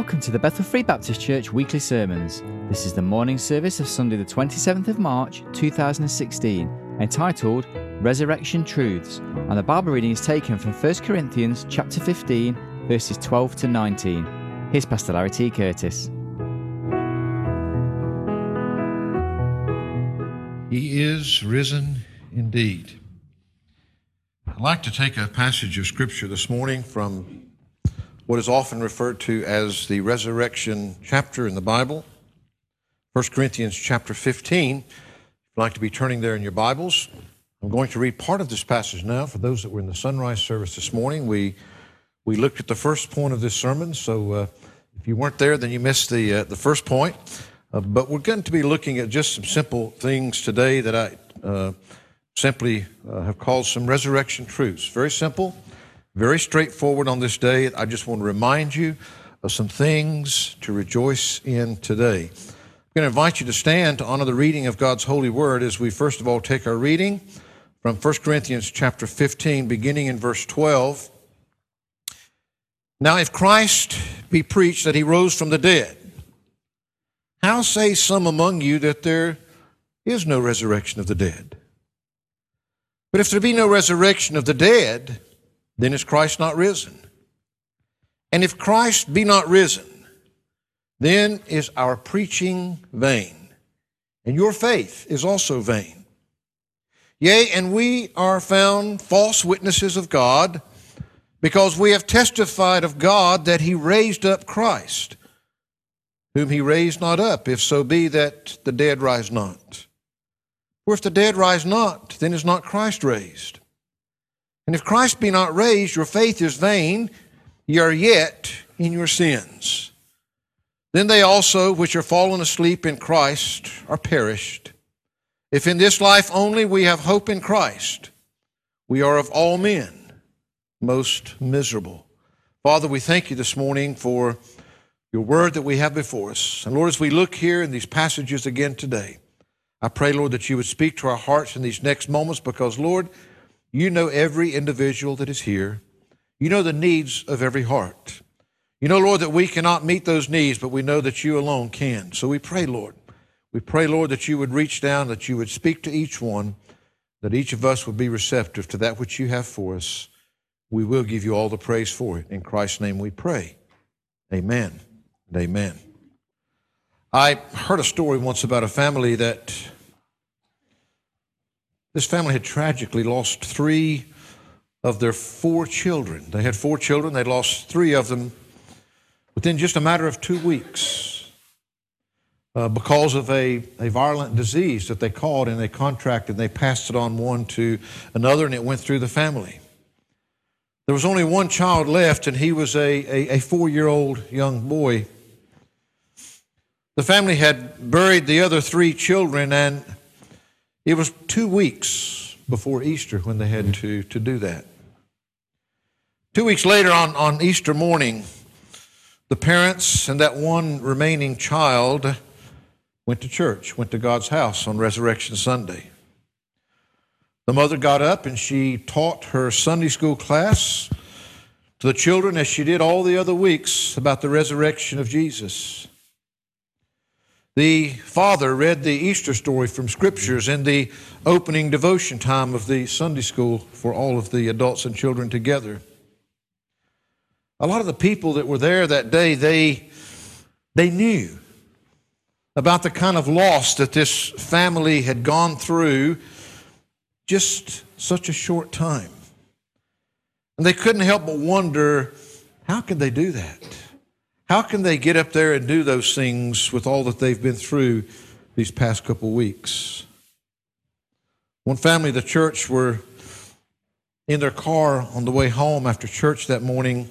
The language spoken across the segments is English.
Welcome to the Bethel Free Baptist Church weekly sermons. This is the morning service of Sunday, the 27th of March 2016, entitled Resurrection Truths, and the Bible reading is taken from 1 Corinthians chapter 15, verses 12 to 19. Here's Pastor Larry T. Curtis. He is risen indeed. I'd like to take a passage of Scripture this morning from what is often referred to as the resurrection chapter in the Bible, 1 Corinthians chapter 15. If you'd like to be turning there in your Bibles, I'm going to read part of this passage now. For those that were in the sunrise service this morning, we, we looked at the first point of this sermon, so uh, if you weren't there, then you missed the, uh, the first point. Uh, but we're going to be looking at just some simple things today that I uh, simply uh, have called some resurrection truths. Very simple very straightforward on this day. I just want to remind you of some things to rejoice in today. I'm going to invite you to stand to honor the reading of God's holy word as we first of all take our reading from 1 Corinthians chapter 15, beginning in verse 12. Now, if Christ be preached that he rose from the dead, how say some among you that there is no resurrection of the dead? But if there be no resurrection of the dead, then is Christ not risen? And if Christ be not risen, then is our preaching vain, and your faith is also vain. Yea, and we are found false witnesses of God, because we have testified of God that he raised up Christ, whom he raised not up, if so be that the dead rise not. For if the dead rise not, then is not Christ raised. And if Christ be not raised, your faith is vain, ye are yet in your sins. Then they also, which are fallen asleep in Christ, are perished. If in this life only we have hope in Christ, we are of all men most miserable. Father, we thank you this morning for your word that we have before us. And Lord, as we look here in these passages again today, I pray, Lord, that you would speak to our hearts in these next moments because, Lord, you know every individual that is here. You know the needs of every heart. You know, Lord, that we cannot meet those needs, but we know that you alone can. So we pray, Lord. We pray, Lord, that you would reach down, that you would speak to each one, that each of us would be receptive to that which you have for us. We will give you all the praise for it. In Christ's name we pray. Amen amen. I heard a story once about a family that this family had tragically lost three of their four children. They had four children, they lost three of them within just a matter of two weeks uh, because of a, a violent disease that they caught and they contracted. And they passed it on one to another and it went through the family. There was only one child left, and he was a, a, a four year old young boy. The family had buried the other three children, and it was two weeks before Easter when they had to, to do that. Two weeks later, on, on Easter morning, the parents and that one remaining child went to church, went to God's house on Resurrection Sunday. The mother got up and she taught her Sunday school class to the children as she did all the other weeks about the resurrection of Jesus. The father read the Easter story from scriptures in the opening devotion time of the Sunday school for all of the adults and children together. A lot of the people that were there that day, they, they knew about the kind of loss that this family had gone through just such a short time. And they couldn't help but wonder how could they do that? How can they get up there and do those things with all that they've been through these past couple weeks? One family, the church, were in their car on the way home after church that morning.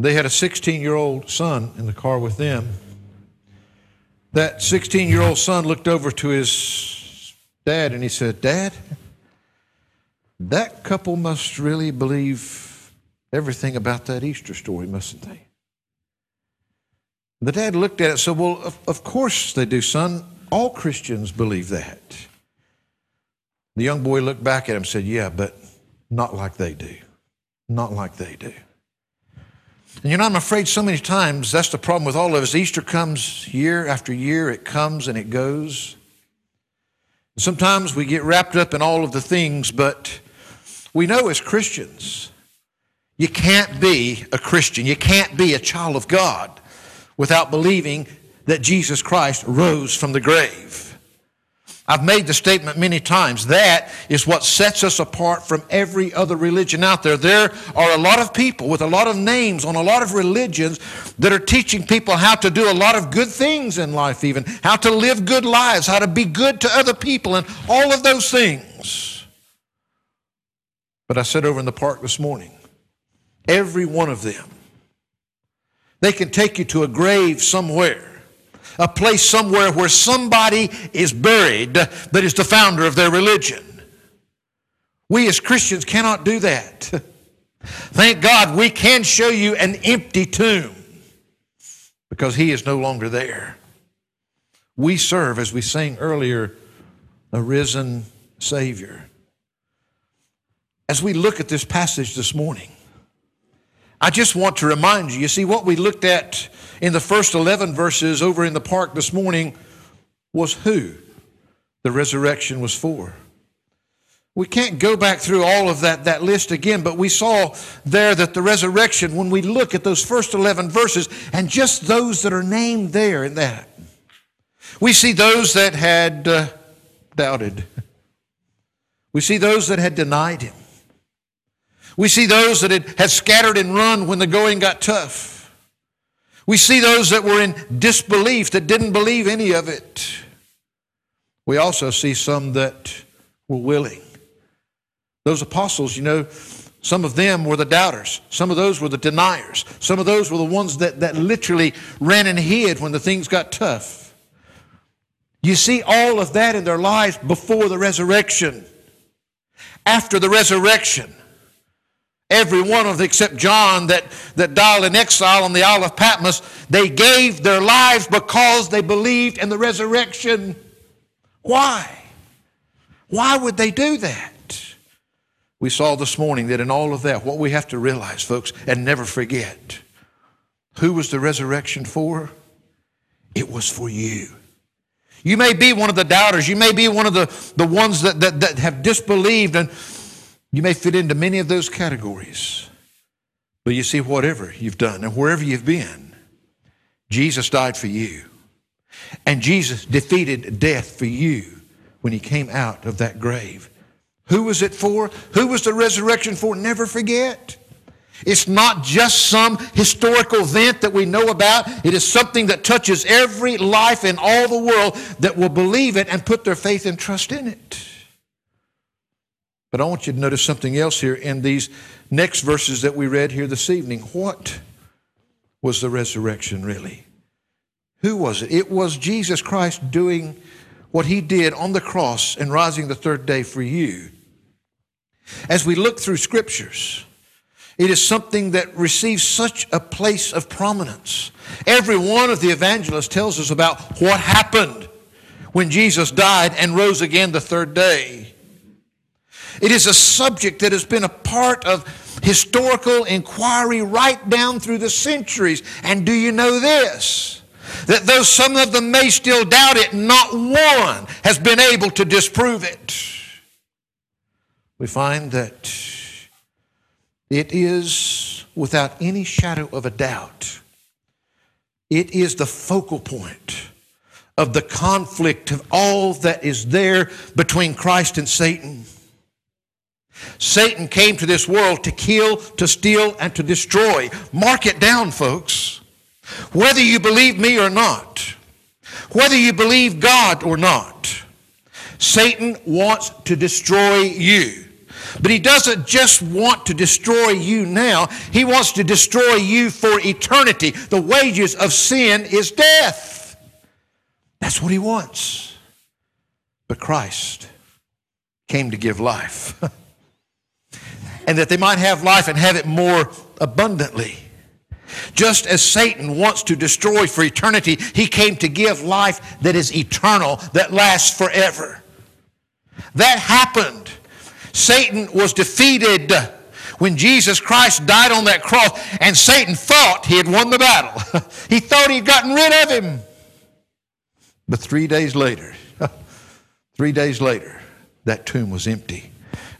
They had a 16 year old son in the car with them. That 16 year old son looked over to his dad and he said, Dad, that couple must really believe everything about that Easter story, mustn't they? The dad looked at it and said, Well, of, of course they do, son. All Christians believe that. The young boy looked back at him and said, Yeah, but not like they do. Not like they do. And you know, I'm afraid so many times that's the problem with all of us. Easter comes year after year, it comes and it goes. Sometimes we get wrapped up in all of the things, but we know as Christians, you can't be a Christian, you can't be a child of God without believing that Jesus Christ rose from the grave. I've made the statement many times. That is what sets us apart from every other religion out there. There are a lot of people with a lot of names on a lot of religions that are teaching people how to do a lot of good things in life, even how to live good lives, how to be good to other people, and all of those things. But I said over in the park this morning, every one of them, they can take you to a grave somewhere a place somewhere where somebody is buried that is the founder of their religion. We as Christians cannot do that. Thank God we can show you an empty tomb because he is no longer there. We serve, as we sang earlier, a risen Savior. As we look at this passage this morning, I just want to remind you, you see, what we looked at in the first 11 verses over in the park this morning was who the resurrection was for. We can't go back through all of that, that list again, but we saw there that the resurrection, when we look at those first 11 verses, and just those that are named there in that, we see those that had uh, doubted. We see those that had denied him. We see those that had, scattered and run when the going got tough. We see those that were in disbelief, that didn't believe any of it. We also see some that were willing. Those apostles, you know, some of them were the doubters. Some of those were the deniers. Some of those were the ones that, that literally ran and hid when the things got tough. You see all of that in their lives before the resurrection. After the resurrection, every one of them except John that, that died in exile on the Isle of Patmos, they gave their lives because they believed in the resurrection. Why? Why would they do that? We saw this morning that in all of that, what we have to realize, folks, and never forget, who was the resurrection for? It was for you. You may be one of the doubters. You may be one of the, the ones that, that, that have disbelieved and you may fit into many of those categories. But you see, whatever you've done and wherever you've been, Jesus died for you. And Jesus defeated death for you when he came out of that grave. Who was it for? Who was the resurrection for? Never forget. It's not just some historical event that we know about. It is something that touches every life in all the world that will believe it and put their faith and trust in it. But I want you to notice something else here in these next verses that we read here this evening. What was the resurrection really? Who was it? It was Jesus Christ doing what he did on the cross and rising the third day for you. As we look through scriptures, it is something that receives such a place of prominence. Every one of the evangelists tells us about what happened when Jesus died and rose again the third day. It is a subject that has been a part of historical inquiry right down through the centuries. And do you know this? That though some of them may still doubt it, not one has been able to disprove it. We find that it is, without any shadow of a doubt, it is the focal point of the conflict of all that is there between Christ and Satan. Satan came to this world to kill, to steal, and to destroy. Mark it down, folks. Whether you believe me or not, whether you believe God or not, Satan wants to destroy you. But he doesn't just want to destroy you now, he wants to destroy you for eternity. The wages of sin is death. That's what he wants. But Christ came to give life. and that they might have life and have it more abundantly. Just as Satan wants to destroy for eternity, he came to give life that is eternal, that lasts forever. That happened. Satan was defeated when Jesus Christ died on that cross and Satan thought he had won the battle. he thought he'd gotten rid of him. But three days later, three days later, that tomb was empty.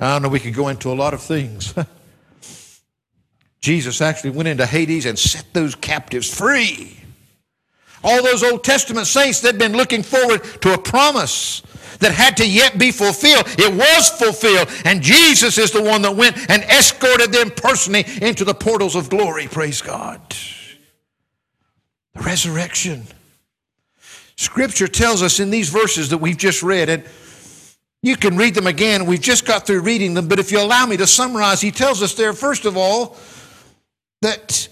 I don't know, we could go into a lot of things. Jesus actually went into Hades and set those captives free. All those Old Testament saints that had been looking forward to a promise that had to yet be fulfilled. It was fulfilled, and Jesus is the one that went and escorted them personally into the portals of glory. Praise God. The resurrection. Scripture tells us in these verses that we've just read, and you can read them again. We've just got through reading them, but if you allow me to summarize, he tells us there, first of all, that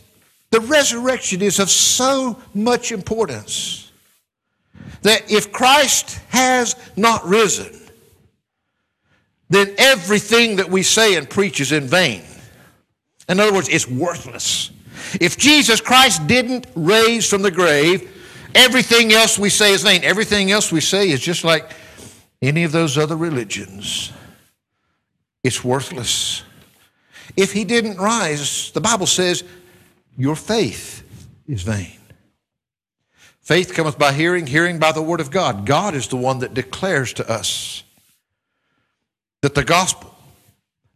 the resurrection is of so much importance that if Christ has not risen, then everything that we say and preach is in vain. In other words, it's worthless. If Jesus Christ didn't raise from the grave, everything else we say is vain. Everything else we say is just like any of those other religions. It's worthless. If he didn't rise, the Bible says, your faith is vain. Faith cometh by hearing, hearing by the word of God. God is the one that declares to us that the gospel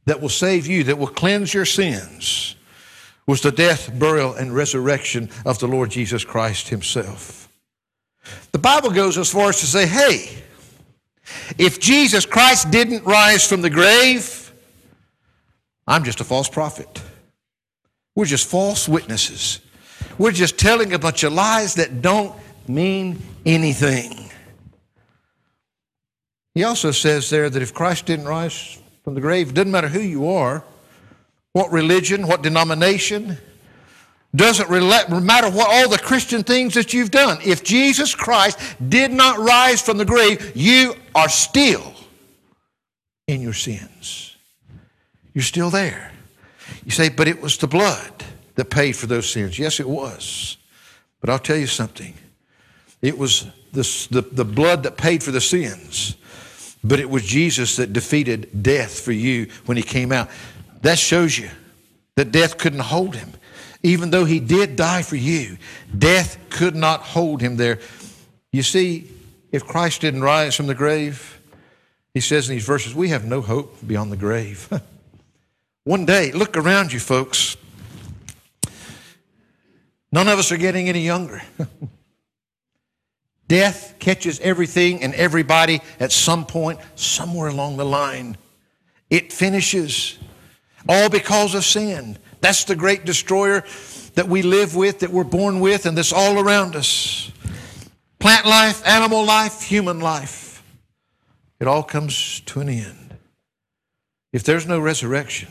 that will save you, that will cleanse your sins, was the death, burial, and resurrection of the Lord Jesus Christ Himself. The Bible goes as far as to say, hey, if Jesus Christ didn't rise from the grave, I'm just a false prophet. We're just false witnesses. We're just telling a bunch of lies that don't mean anything. He also says there that if Christ didn't rise from the grave, it doesn't matter who you are, what religion, what denomination, doesn't matter what all the Christian things that you've done. If Jesus Christ did not rise from the grave, you are still in your sins. You're still there. You say, but it was the blood that paid for those sins. Yes, it was. But I'll tell you something. It was the, the, the blood that paid for the sins, but it was Jesus that defeated death for you when he came out. That shows you that death couldn't hold him. Even though he did die for you, death could not hold him there. You see, if Christ didn't rise from the grave, he says in these verses, we have no hope beyond the grave. One day, look around you, folks. None of us are getting any younger. Death catches everything and everybody at some point, somewhere along the line. It finishes. All because of sin. That's the great destroyer that we live with, that we're born with, and that's all around us. Plant life, animal life, human life. It all comes to an end. If there's no resurrection,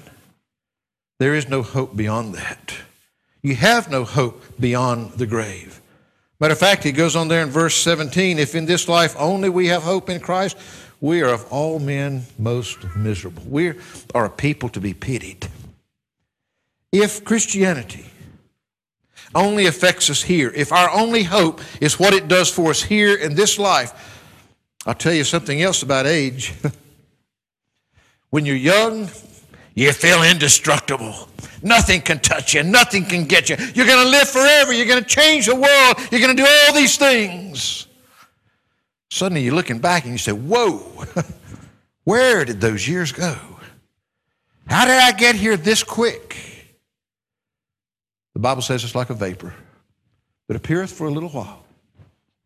there is no hope beyond that. You have no hope beyond the grave. Matter of fact, he goes on there in verse 17 if in this life only we have hope in Christ, we are of all men most miserable. We are a people to be pitied. If Christianity only affects us here, if our only hope is what it does for us here in this life, I'll tell you something else about age. when you're young, you feel indestructible. Nothing can touch you. Nothing can get you. You're going to live forever. You're going to change the world. You're going to do all these things. Suddenly you're looking back and you say, Whoa, where did those years go? How did I get here this quick? The Bible says it's like a vapor that appeareth for a little while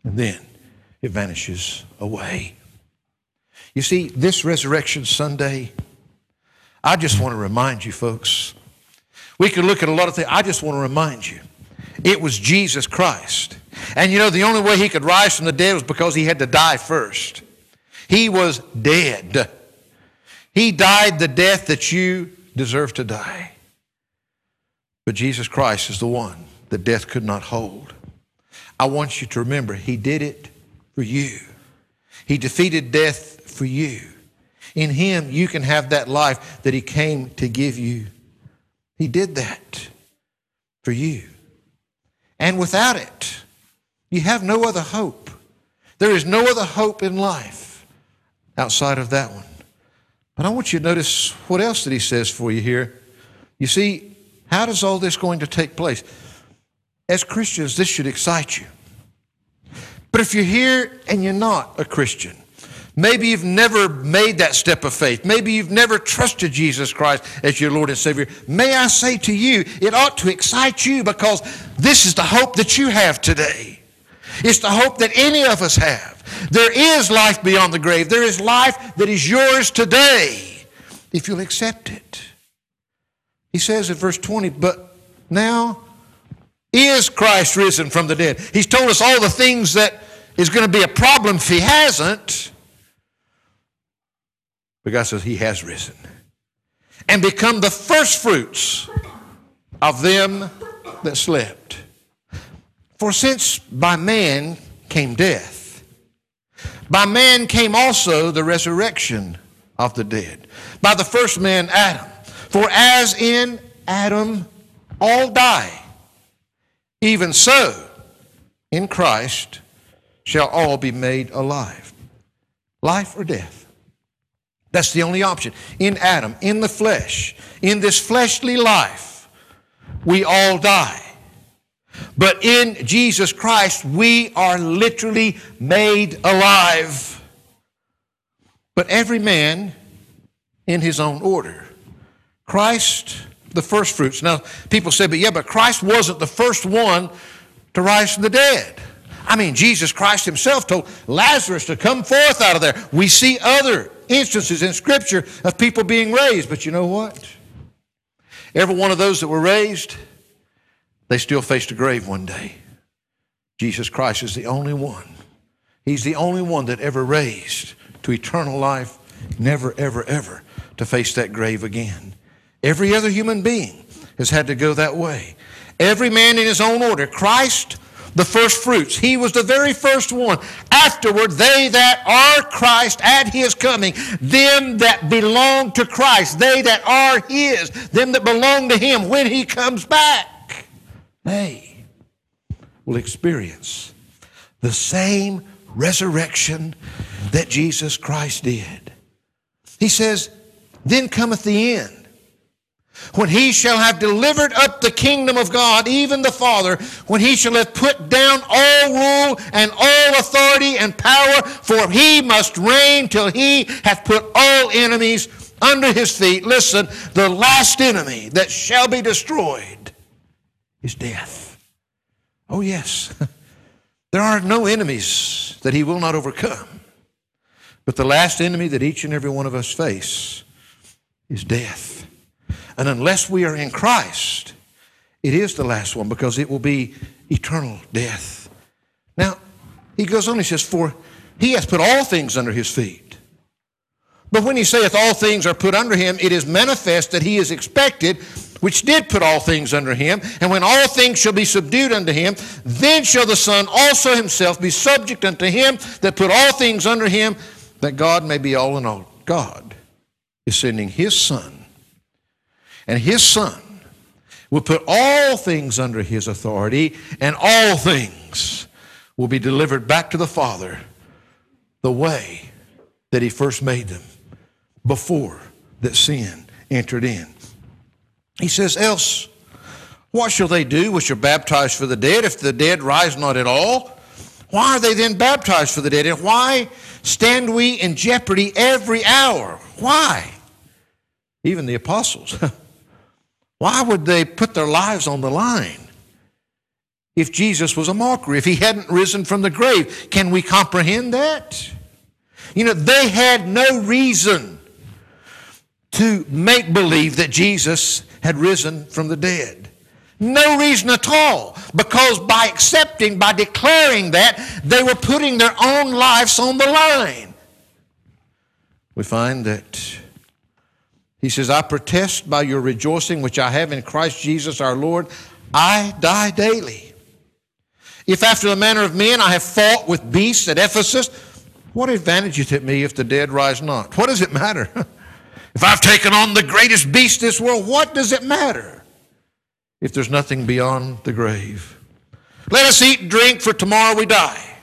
and then it vanishes away. You see, this Resurrection Sunday, I just want to remind you, folks. We could look at a lot of things. I just want to remind you it was Jesus Christ. And you know, the only way he could rise from the dead was because he had to die first. He was dead. He died the death that you deserve to die. But Jesus Christ is the one that death could not hold. I want you to remember, he did it for you. He defeated death for you. In Him, you can have that life that He came to give you. He did that for you. And without it, you have no other hope. There is no other hope in life outside of that one. But I want you to notice what else that He says for you here You see, how does all this going to take place? As Christians, this should excite you. But if you're here and you're not a Christian, maybe you've never made that step of faith, maybe you've never trusted Jesus Christ as your Lord and Savior, may I say to you, it ought to excite you because this is the hope that you have today. It's the hope that any of us have. There is life beyond the grave. There is life that is yours today if you'll accept it. He says in verse 20, but now is Christ risen from the dead? He's told us all the things that is going to be a problem if he hasn't. But God says he has risen and become the first fruits of them that slept. For since by man came death, by man came also the resurrection of the dead. By the first man, Adam. For as in Adam all die, even so in Christ shall all be made alive. Life or death. That's the only option. In Adam, in the flesh, in this fleshly life, we all die. But in Jesus Christ, we are literally made alive. But every man in his own order. Christ, the first fruits. Now, people say, but yeah, but Christ wasn't the first one to rise from the dead. I mean, Jesus Christ himself told Lazarus to come forth out of there. We see other instances in Scripture of people being raised, but you know what? Every one of those that were raised, they still faced a grave one day. Jesus Christ is the only one. He's the only one that ever raised to eternal life, never, ever, ever to face that grave again. Every other human being has had to go that way. Every man in his own order. Christ, the first fruits. He was the very first one. Afterward, they that are Christ at his coming, them that belong to Christ, they that are his, them that belong to him when he comes back they will experience the same resurrection that Jesus Christ did. He says, Then cometh the end. When he shall have delivered up the kingdom of God, even the Father, when he shall have put down all rule and all authority and power, for he must reign till he hath put all enemies under his feet. Listen, the last enemy that shall be destroyed is death. Oh, yes. there are no enemies that he will not overcome. But the last enemy that each and every one of us face is death. And unless we are in Christ, it is the last one because it will be eternal death. Now, he goes on, he says, For he hath put all things under his feet. But when he saith all things are put under him, it is manifest that he is expected which did put all things under him. And when all things shall be subdued unto him, then shall the Son also himself be subject unto him that put all things under him, that God may be all in all. God is sending his Son, and his Son will put all things under his authority, and all things will be delivered back to the Father the way that he first made them before that sin entered in. He says, Else, what shall they do which are baptized for the dead if the dead rise not at all? Why are they then baptized for the dead? And why stand we in jeopardy every hour? Why? Even the apostles. why would they put their lives on the line? If Jesus was a mockery, if he hadn't risen from the grave, can we comprehend that? You know, they had no reason to make believe that Jesus had risen from the dead. No reason at all, because by accepting, by declaring that, they were putting their own lives on the line. We find that he says, I protest by your rejoicing which I have in Christ Jesus our Lord, I die daily. If after the manner of men I have fought with beasts at Ephesus, what advantage is it me if the dead rise not? What does it matter? If I've taken on the greatest beast this world, what does it matter if there's nothing beyond the grave? Let us eat and drink, for tomorrow we die.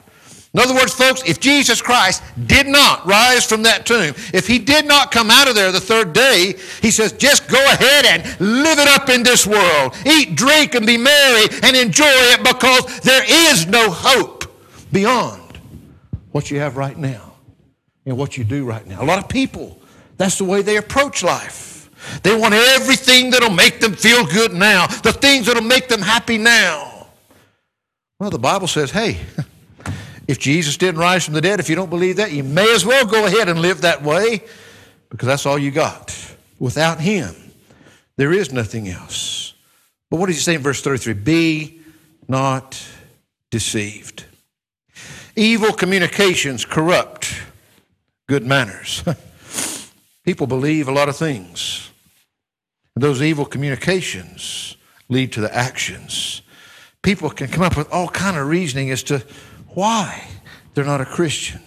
In other words, folks, if Jesus Christ did not rise from that tomb, if he did not come out of there the third day, he says, just go ahead and live it up in this world. Eat, drink, and be merry and enjoy it because there is no hope beyond what you have right now and what you do right now. A lot of people, that's the way they approach life. They want everything that'll make them feel good now, the things that'll make them happy now. Well, the Bible says, hey, If Jesus didn't rise from the dead, if you don't believe that, you may as well go ahead and live that way because that's all you got. Without Him, there is nothing else. But what does He say in verse 33? Be not deceived. Evil communications corrupt good manners. People believe a lot of things. And those evil communications lead to the actions. People can come up with all kind of reasoning as to why they're not a Christian.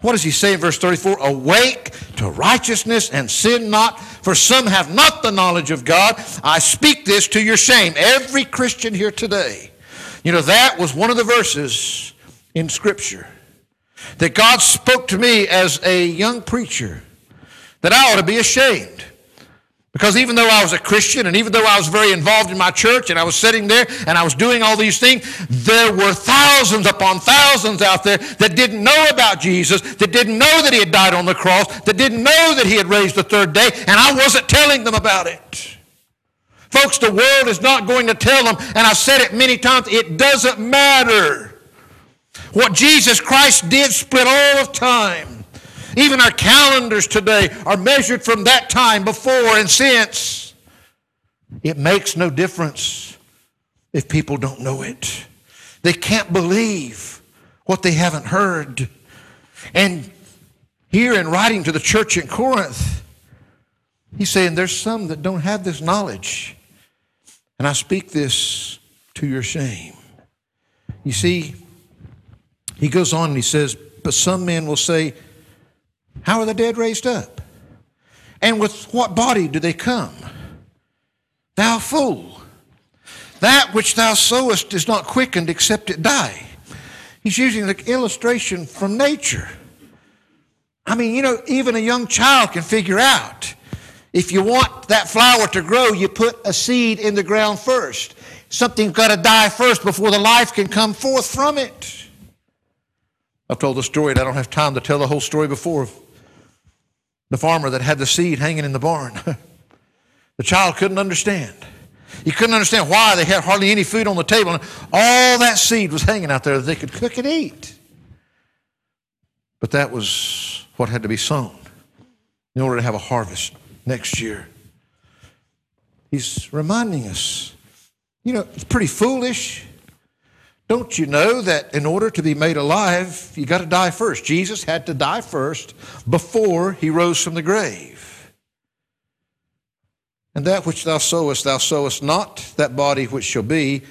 What does he say in verse 34? Awake to righteousness and sin not, for some have not the knowledge of God. I speak this to your shame. Every Christian here today. You know, that was one of the verses in Scripture that God spoke to me as a young preacher that I ought to be ashamed. Because even though I was a Christian and even though I was very involved in my church and I was sitting there and I was doing all these things, there were thousands upon thousands out there that didn't know about Jesus, that didn't know that he had died on the cross, that didn't know that he had raised the third day, and I wasn't telling them about it. Folks, the world is not going to tell them, and I've said it many times, it doesn't matter. What Jesus Christ did split all of time. Even our calendars today are measured from that time before and since. It makes no difference if people don't know it. They can't believe what they haven't heard. And here in writing to the church in Corinth, he's saying there's some that don't have this knowledge. And I speak this to your shame. You see, he goes on and he says, But some men will say, how are the dead raised up? And with what body do they come? Thou fool, that which thou sowest is not quickened except it die. He's using the illustration from nature. I mean, you know, even a young child can figure out if you want that flower to grow, you put a seed in the ground first. Something's got to die first before the life can come forth from it. I've told the story, and I don't have time to tell the whole story before the farmer that had the seed hanging in the barn. the child couldn't understand. He couldn't understand why they had hardly any food on the table. And all that seed was hanging out there that they could cook and eat. But that was what had to be sown in order to have a harvest next year. He's reminding us, you know, it's pretty foolish don't you know that in order to be made alive, you got to die first? Jesus had to die first before he rose from the grave. And that which thou sowest, thou sowest not that body which shall be,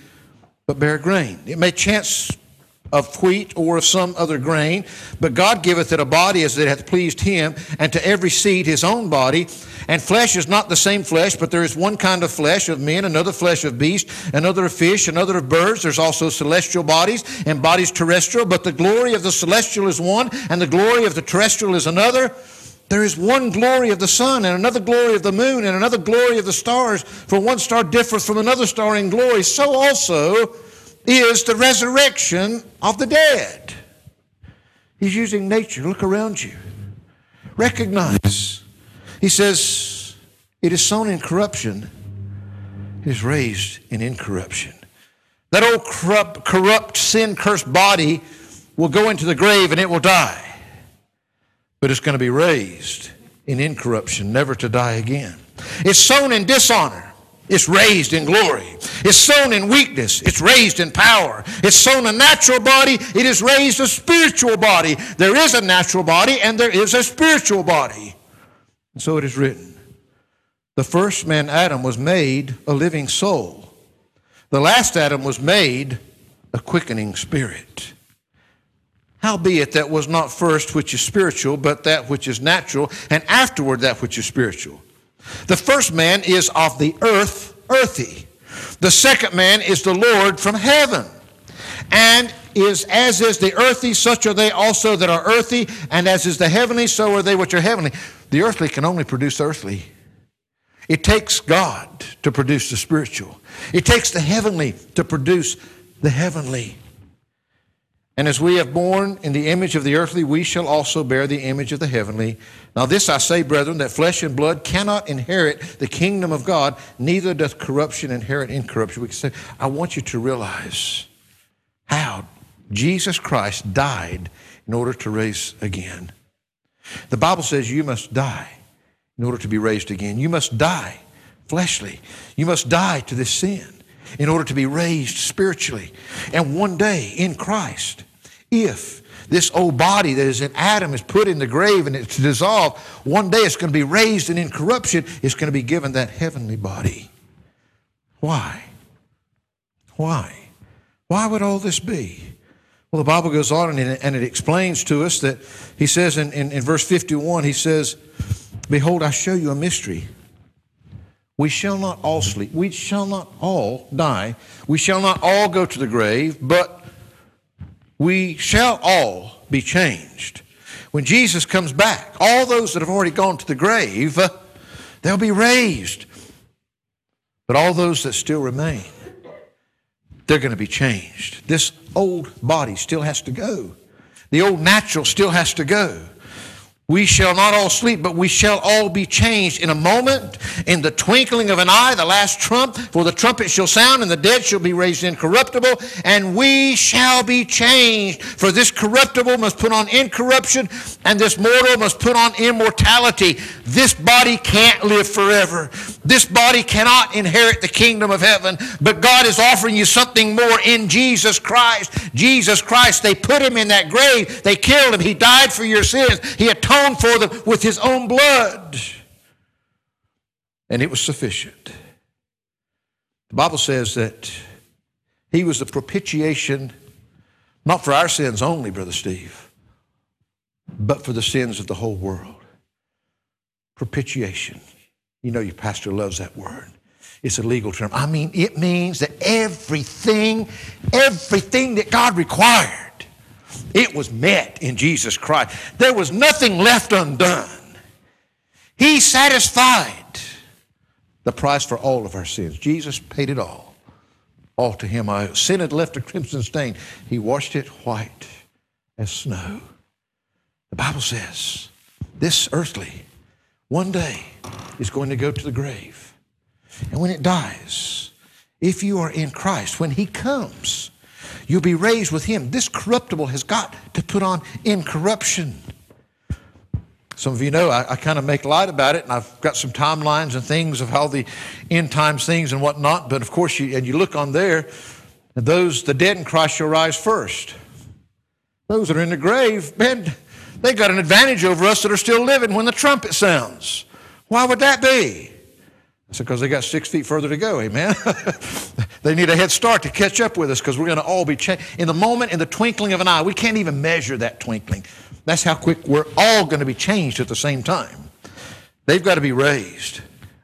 but bare grain. It may chance of wheat or of some other grain, but God giveth it a body as it hath pleased him, and to every seed his own body. And flesh is not the same flesh, but there is one kind of flesh of men, another flesh of beasts, another of fish, another of birds. There's also celestial bodies and bodies terrestrial, but the glory of the celestial is one, and the glory of the terrestrial is another. There is one glory of the sun, and another glory of the moon, and another glory of the stars, for one star differeth from another star in glory. So also is the resurrection of the dead. He's using nature. Look around you. Recognize he says, It is sown in corruption, it is raised in incorruption. That old corrupt, corrupt sin cursed body will go into the grave and it will die. But it's going to be raised in incorruption, never to die again. It's sown in dishonor. It's raised in glory. It's sown in weakness. It's raised in power. It's sown a natural body. It is raised a spiritual body. There is a natural body and there is a spiritual body. And so it is written The first man, Adam, was made a living soul. The last Adam was made a quickening spirit. Howbeit that was not first which is spiritual, but that which is natural, and afterward that which is spiritual. The first man is of the earth, earthy. The second man is the Lord from heaven. And is as is the earthy, such are they also that are earthy, and as is the heavenly, so are they which are heavenly. The earthly can only produce earthly. It takes God to produce the spiritual. It takes the heavenly to produce the heavenly. And as we have borne in the image of the earthly, we shall also bear the image of the heavenly. Now, this I say, brethren, that flesh and blood cannot inherit the kingdom of God, neither doth corruption inherit incorruption. We can say, I want you to realize how Jesus Christ died in order to raise again. The Bible says you must die in order to be raised again. You must die fleshly. You must die to this sin in order to be raised spiritually. And one day in Christ, if this old body that is in Adam is put in the grave and it's dissolved, one day it's going to be raised and in corruption, it's going to be given that heavenly body. Why? Why? Why would all this be? Well, the Bible goes on and it, and it explains to us that he says in, in, in verse 51, he says, Behold, I show you a mystery. We shall not all sleep. We shall not all die. We shall not all go to the grave, but we shall all be changed. When Jesus comes back, all those that have already gone to the grave, uh, they'll be raised. But all those that still remain, they're going to be changed. This old body still has to go. The old natural still has to go. We shall not all sleep, but we shall all be changed in a moment, in the twinkling of an eye, the last trump. For the trumpet shall sound, and the dead shall be raised incorruptible, and we shall be changed. For this corruptible must put on incorruption, and this mortal must put on immortality. This body can't live forever. This body cannot inherit the kingdom of heaven, but God is offering you something more in Jesus Christ. Jesus Christ, they put him in that grave, they killed him, he died for your sins, he atoned for them with his own blood. And it was sufficient. The Bible says that he was the propitiation, not for our sins only, Brother Steve, but for the sins of the whole world. Propitiation. You know, your pastor loves that word. It's a legal term. I mean, it means that everything, everything that God required it was met in Jesus Christ. There was nothing left undone. He satisfied the price for all of our sins. Jesus paid it all. All to him I Sin had left a crimson stain. He washed it white as snow. The Bible says this earthly one day is going to go to the grave. And when it dies, if you are in Christ, when he comes, You'll be raised with him. This corruptible has got to put on incorruption. Some of you know I, I kind of make light about it, and I've got some timelines and things of how the end times things and whatnot. But of course, you, and you look on there, and those the dead in Christ shall rise first. Those that are in the grave, man, they got an advantage over us that are still living when the trumpet sounds. Why would that be? It's because they got six feet further to go, amen? they need a head start to catch up with us because we're going to all be changed. In the moment, in the twinkling of an eye, we can't even measure that twinkling. That's how quick we're all going to be changed at the same time. They've got to be raised.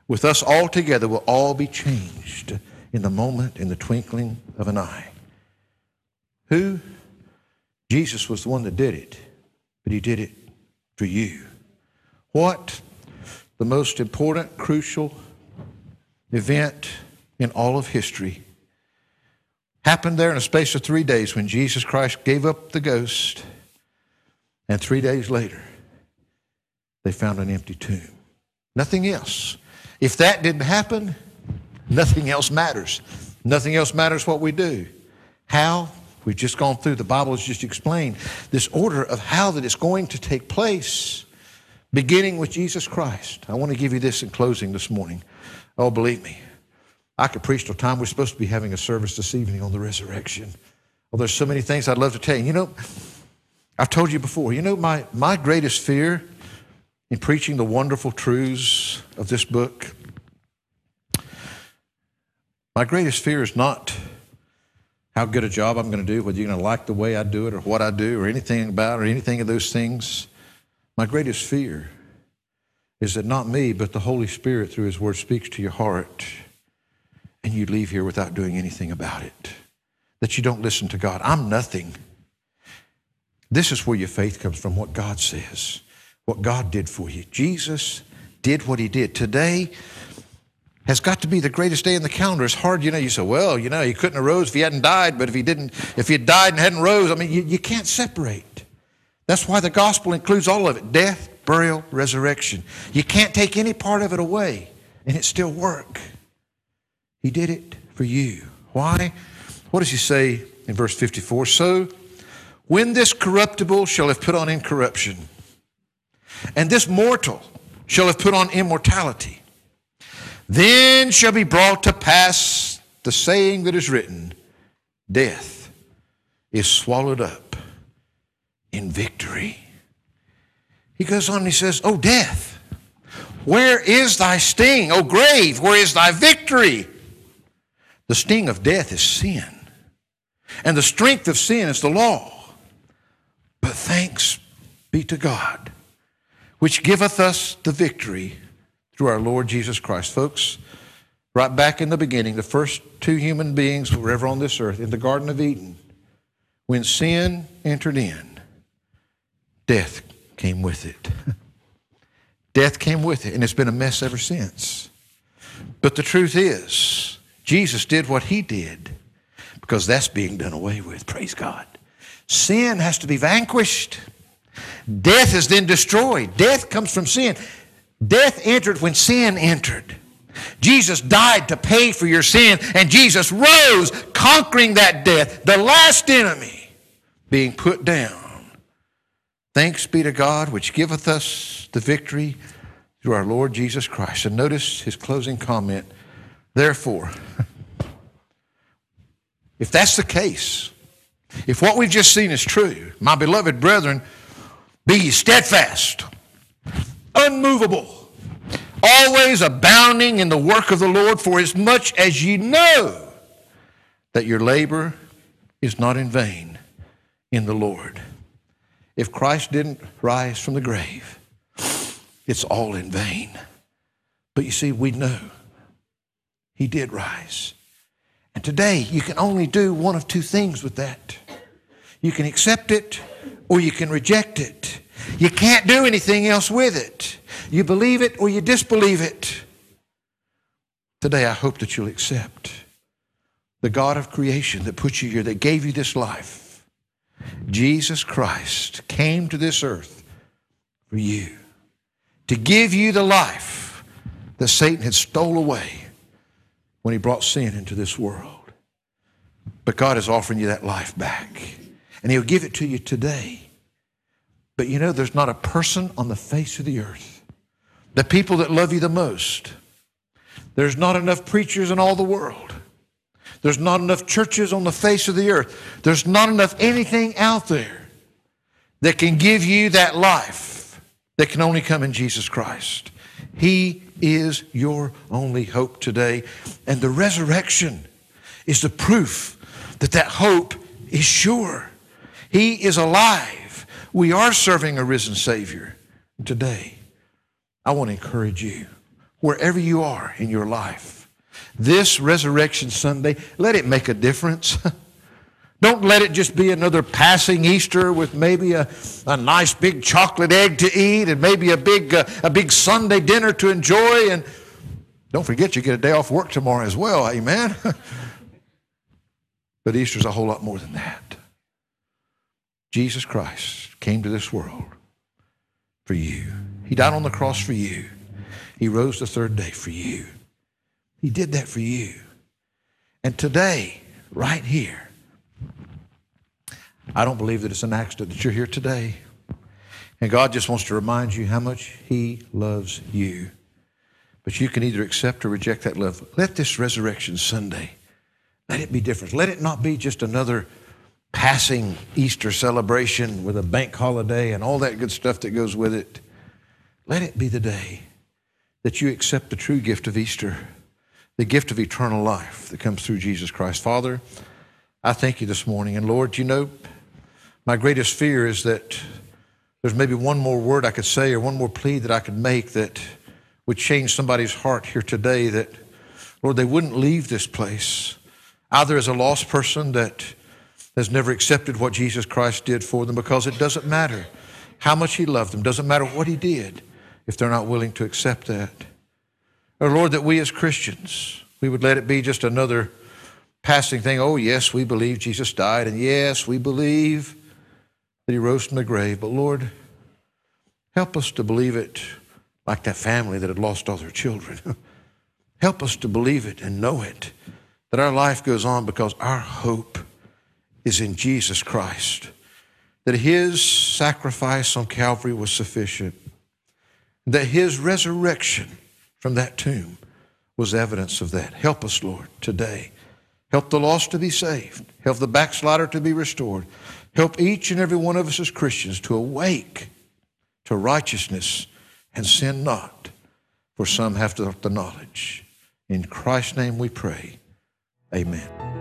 With us all together, we'll all be changed in the moment, in the twinkling of an eye. Who? Jesus was the one that did it, but he did it for you. What? The most important, crucial, event in all of history happened there in a space of three days when Jesus Christ gave up the ghost, and three days later, they found an empty tomb. Nothing else. If that didn't happen, nothing else matters. Nothing else matters what we do. How? We've just gone through, the Bible has just explained this order of how that it's going to take place, beginning with Jesus Christ. I want to give you this in closing this morning. Oh, believe me, I could preach till time we're supposed to be having a service this evening on the resurrection. Well, there's so many things I'd love to tell you. You know, I've told you before, you know, my, my greatest fear in preaching the wonderful truths of this book, my greatest fear is not how good a job I'm going to do, whether you're going to like the way I do it or what I do or anything about it or anything of those things. My greatest fear is that not me, but the Holy Spirit through His Word speaks to your heart and you leave here without doing anything about it. that you don't listen to God. I'm nothing. This is where your faith comes from, what God says, what God did for you. Jesus did what he did. Today has got to be the greatest day in the calendar. It's hard, you know. You say, well, you know, he couldn't have rose if he hadn't died, but if he didn't, if he had died and hadn't rose, I mean, you, you can't separate. That's why the gospel includes all of it death, burial, resurrection. You can't take any part of it away and it still work. He did it for you. Why? What does he say in verse 54? So, when this corruptible shall have put on incorruption, and this mortal shall have put on immortality, then shall be brought to pass the saying that is written Death is swallowed up in victory. He goes on and he says, Oh, death, where is thy sting? O grave, where is thy victory? The sting of death is sin, and the strength of sin is the law. But thanks be to God, which giveth us the victory through our Lord Jesus Christ. Folks, right back in the beginning, the first two human beings who were ever on this earth, in the Garden of Eden, when sin entered in, death came with it. death came with it, and it's been a mess ever since. But the truth is, Jesus did what he did because that's being done away with. Praise God. Sin has to be vanquished. Death is then destroyed. Death comes from sin. Death entered when sin entered. Jesus died to pay for your sin, and Jesus rose, conquering that death, the last enemy being put down. Thanks be to God, which giveth us the victory through our Lord Jesus Christ. And notice his closing comment. Therefore, if that's the case, if what we've just seen is true, my beloved brethren, be steadfast, unmovable, always abounding in the work of the Lord, for as much as ye know that your labor is not in vain in the Lord. If Christ didn't rise from the grave, it's all in vain. But you see, we know he did rise. And today, you can only do one of two things with that. You can accept it or you can reject it. You can't do anything else with it. You believe it or you disbelieve it. Today, I hope that you'll accept the God of creation that put you here, that gave you this life. Jesus Christ came to this earth for you to give you the life that Satan had stole away when he brought sin into this world. But God is offering you that life back, and He'll give it to you today. But you know, there's not a person on the face of the earth, the people that love you the most, there's not enough preachers in all the world. There's not enough churches on the face of the earth. There's not enough anything out there that can give you that life that can only come in Jesus Christ. He is your only hope today. And the resurrection is the proof that that hope is sure. He is alive. We are serving a risen Savior today. I want to encourage you, wherever you are in your life, this Resurrection Sunday, let it make a difference. Don't let it just be another passing Easter with maybe a, a nice big chocolate egg to eat and maybe a big, uh, a big Sunday dinner to enjoy. And don't forget, you get a day off work tomorrow as well. Amen. but Easter's a whole lot more than that. Jesus Christ came to this world for you. He died on the cross for you. He rose the third day for you. He did that for you. And today, right here, I don't believe that it's an accident that you're here today. And God just wants to remind you how much He loves you. But you can either accept or reject that love. Let this Resurrection Sunday, let it be different. Let it not be just another passing Easter celebration with a bank holiday and all that good stuff that goes with it. Let it be the day that you accept the true gift of Easter, the gift of eternal life that comes through Jesus Christ. Father, I thank you this morning. And Lord, you know, my greatest fear is that there's maybe one more word I could say or one more plea that I could make that would change somebody's heart here today that, Lord, they wouldn't leave this place. either as a lost person that has never accepted what Jesus Christ did for them because it doesn't matter how much He loved them, doesn't matter what He did if they're not willing to accept that. Or Lord, that we as Christians, we would let it be just another passing thing. Oh, yes, we believe Jesus died, and yes, we believe that He rose from the grave. But Lord, help us to believe it like that family that had lost all their children. help us to believe it and know it, that our life goes on because our hope is in Jesus Christ, that His sacrifice on Calvary was sufficient, that His resurrection from that tomb was evidence of that. Help us, Lord, today. Help the lost to be saved. Help the backslider to be restored. Help each and every one of us as Christians to awake to righteousness and sin not, for some have the knowledge. In Christ's name we pray. Amen.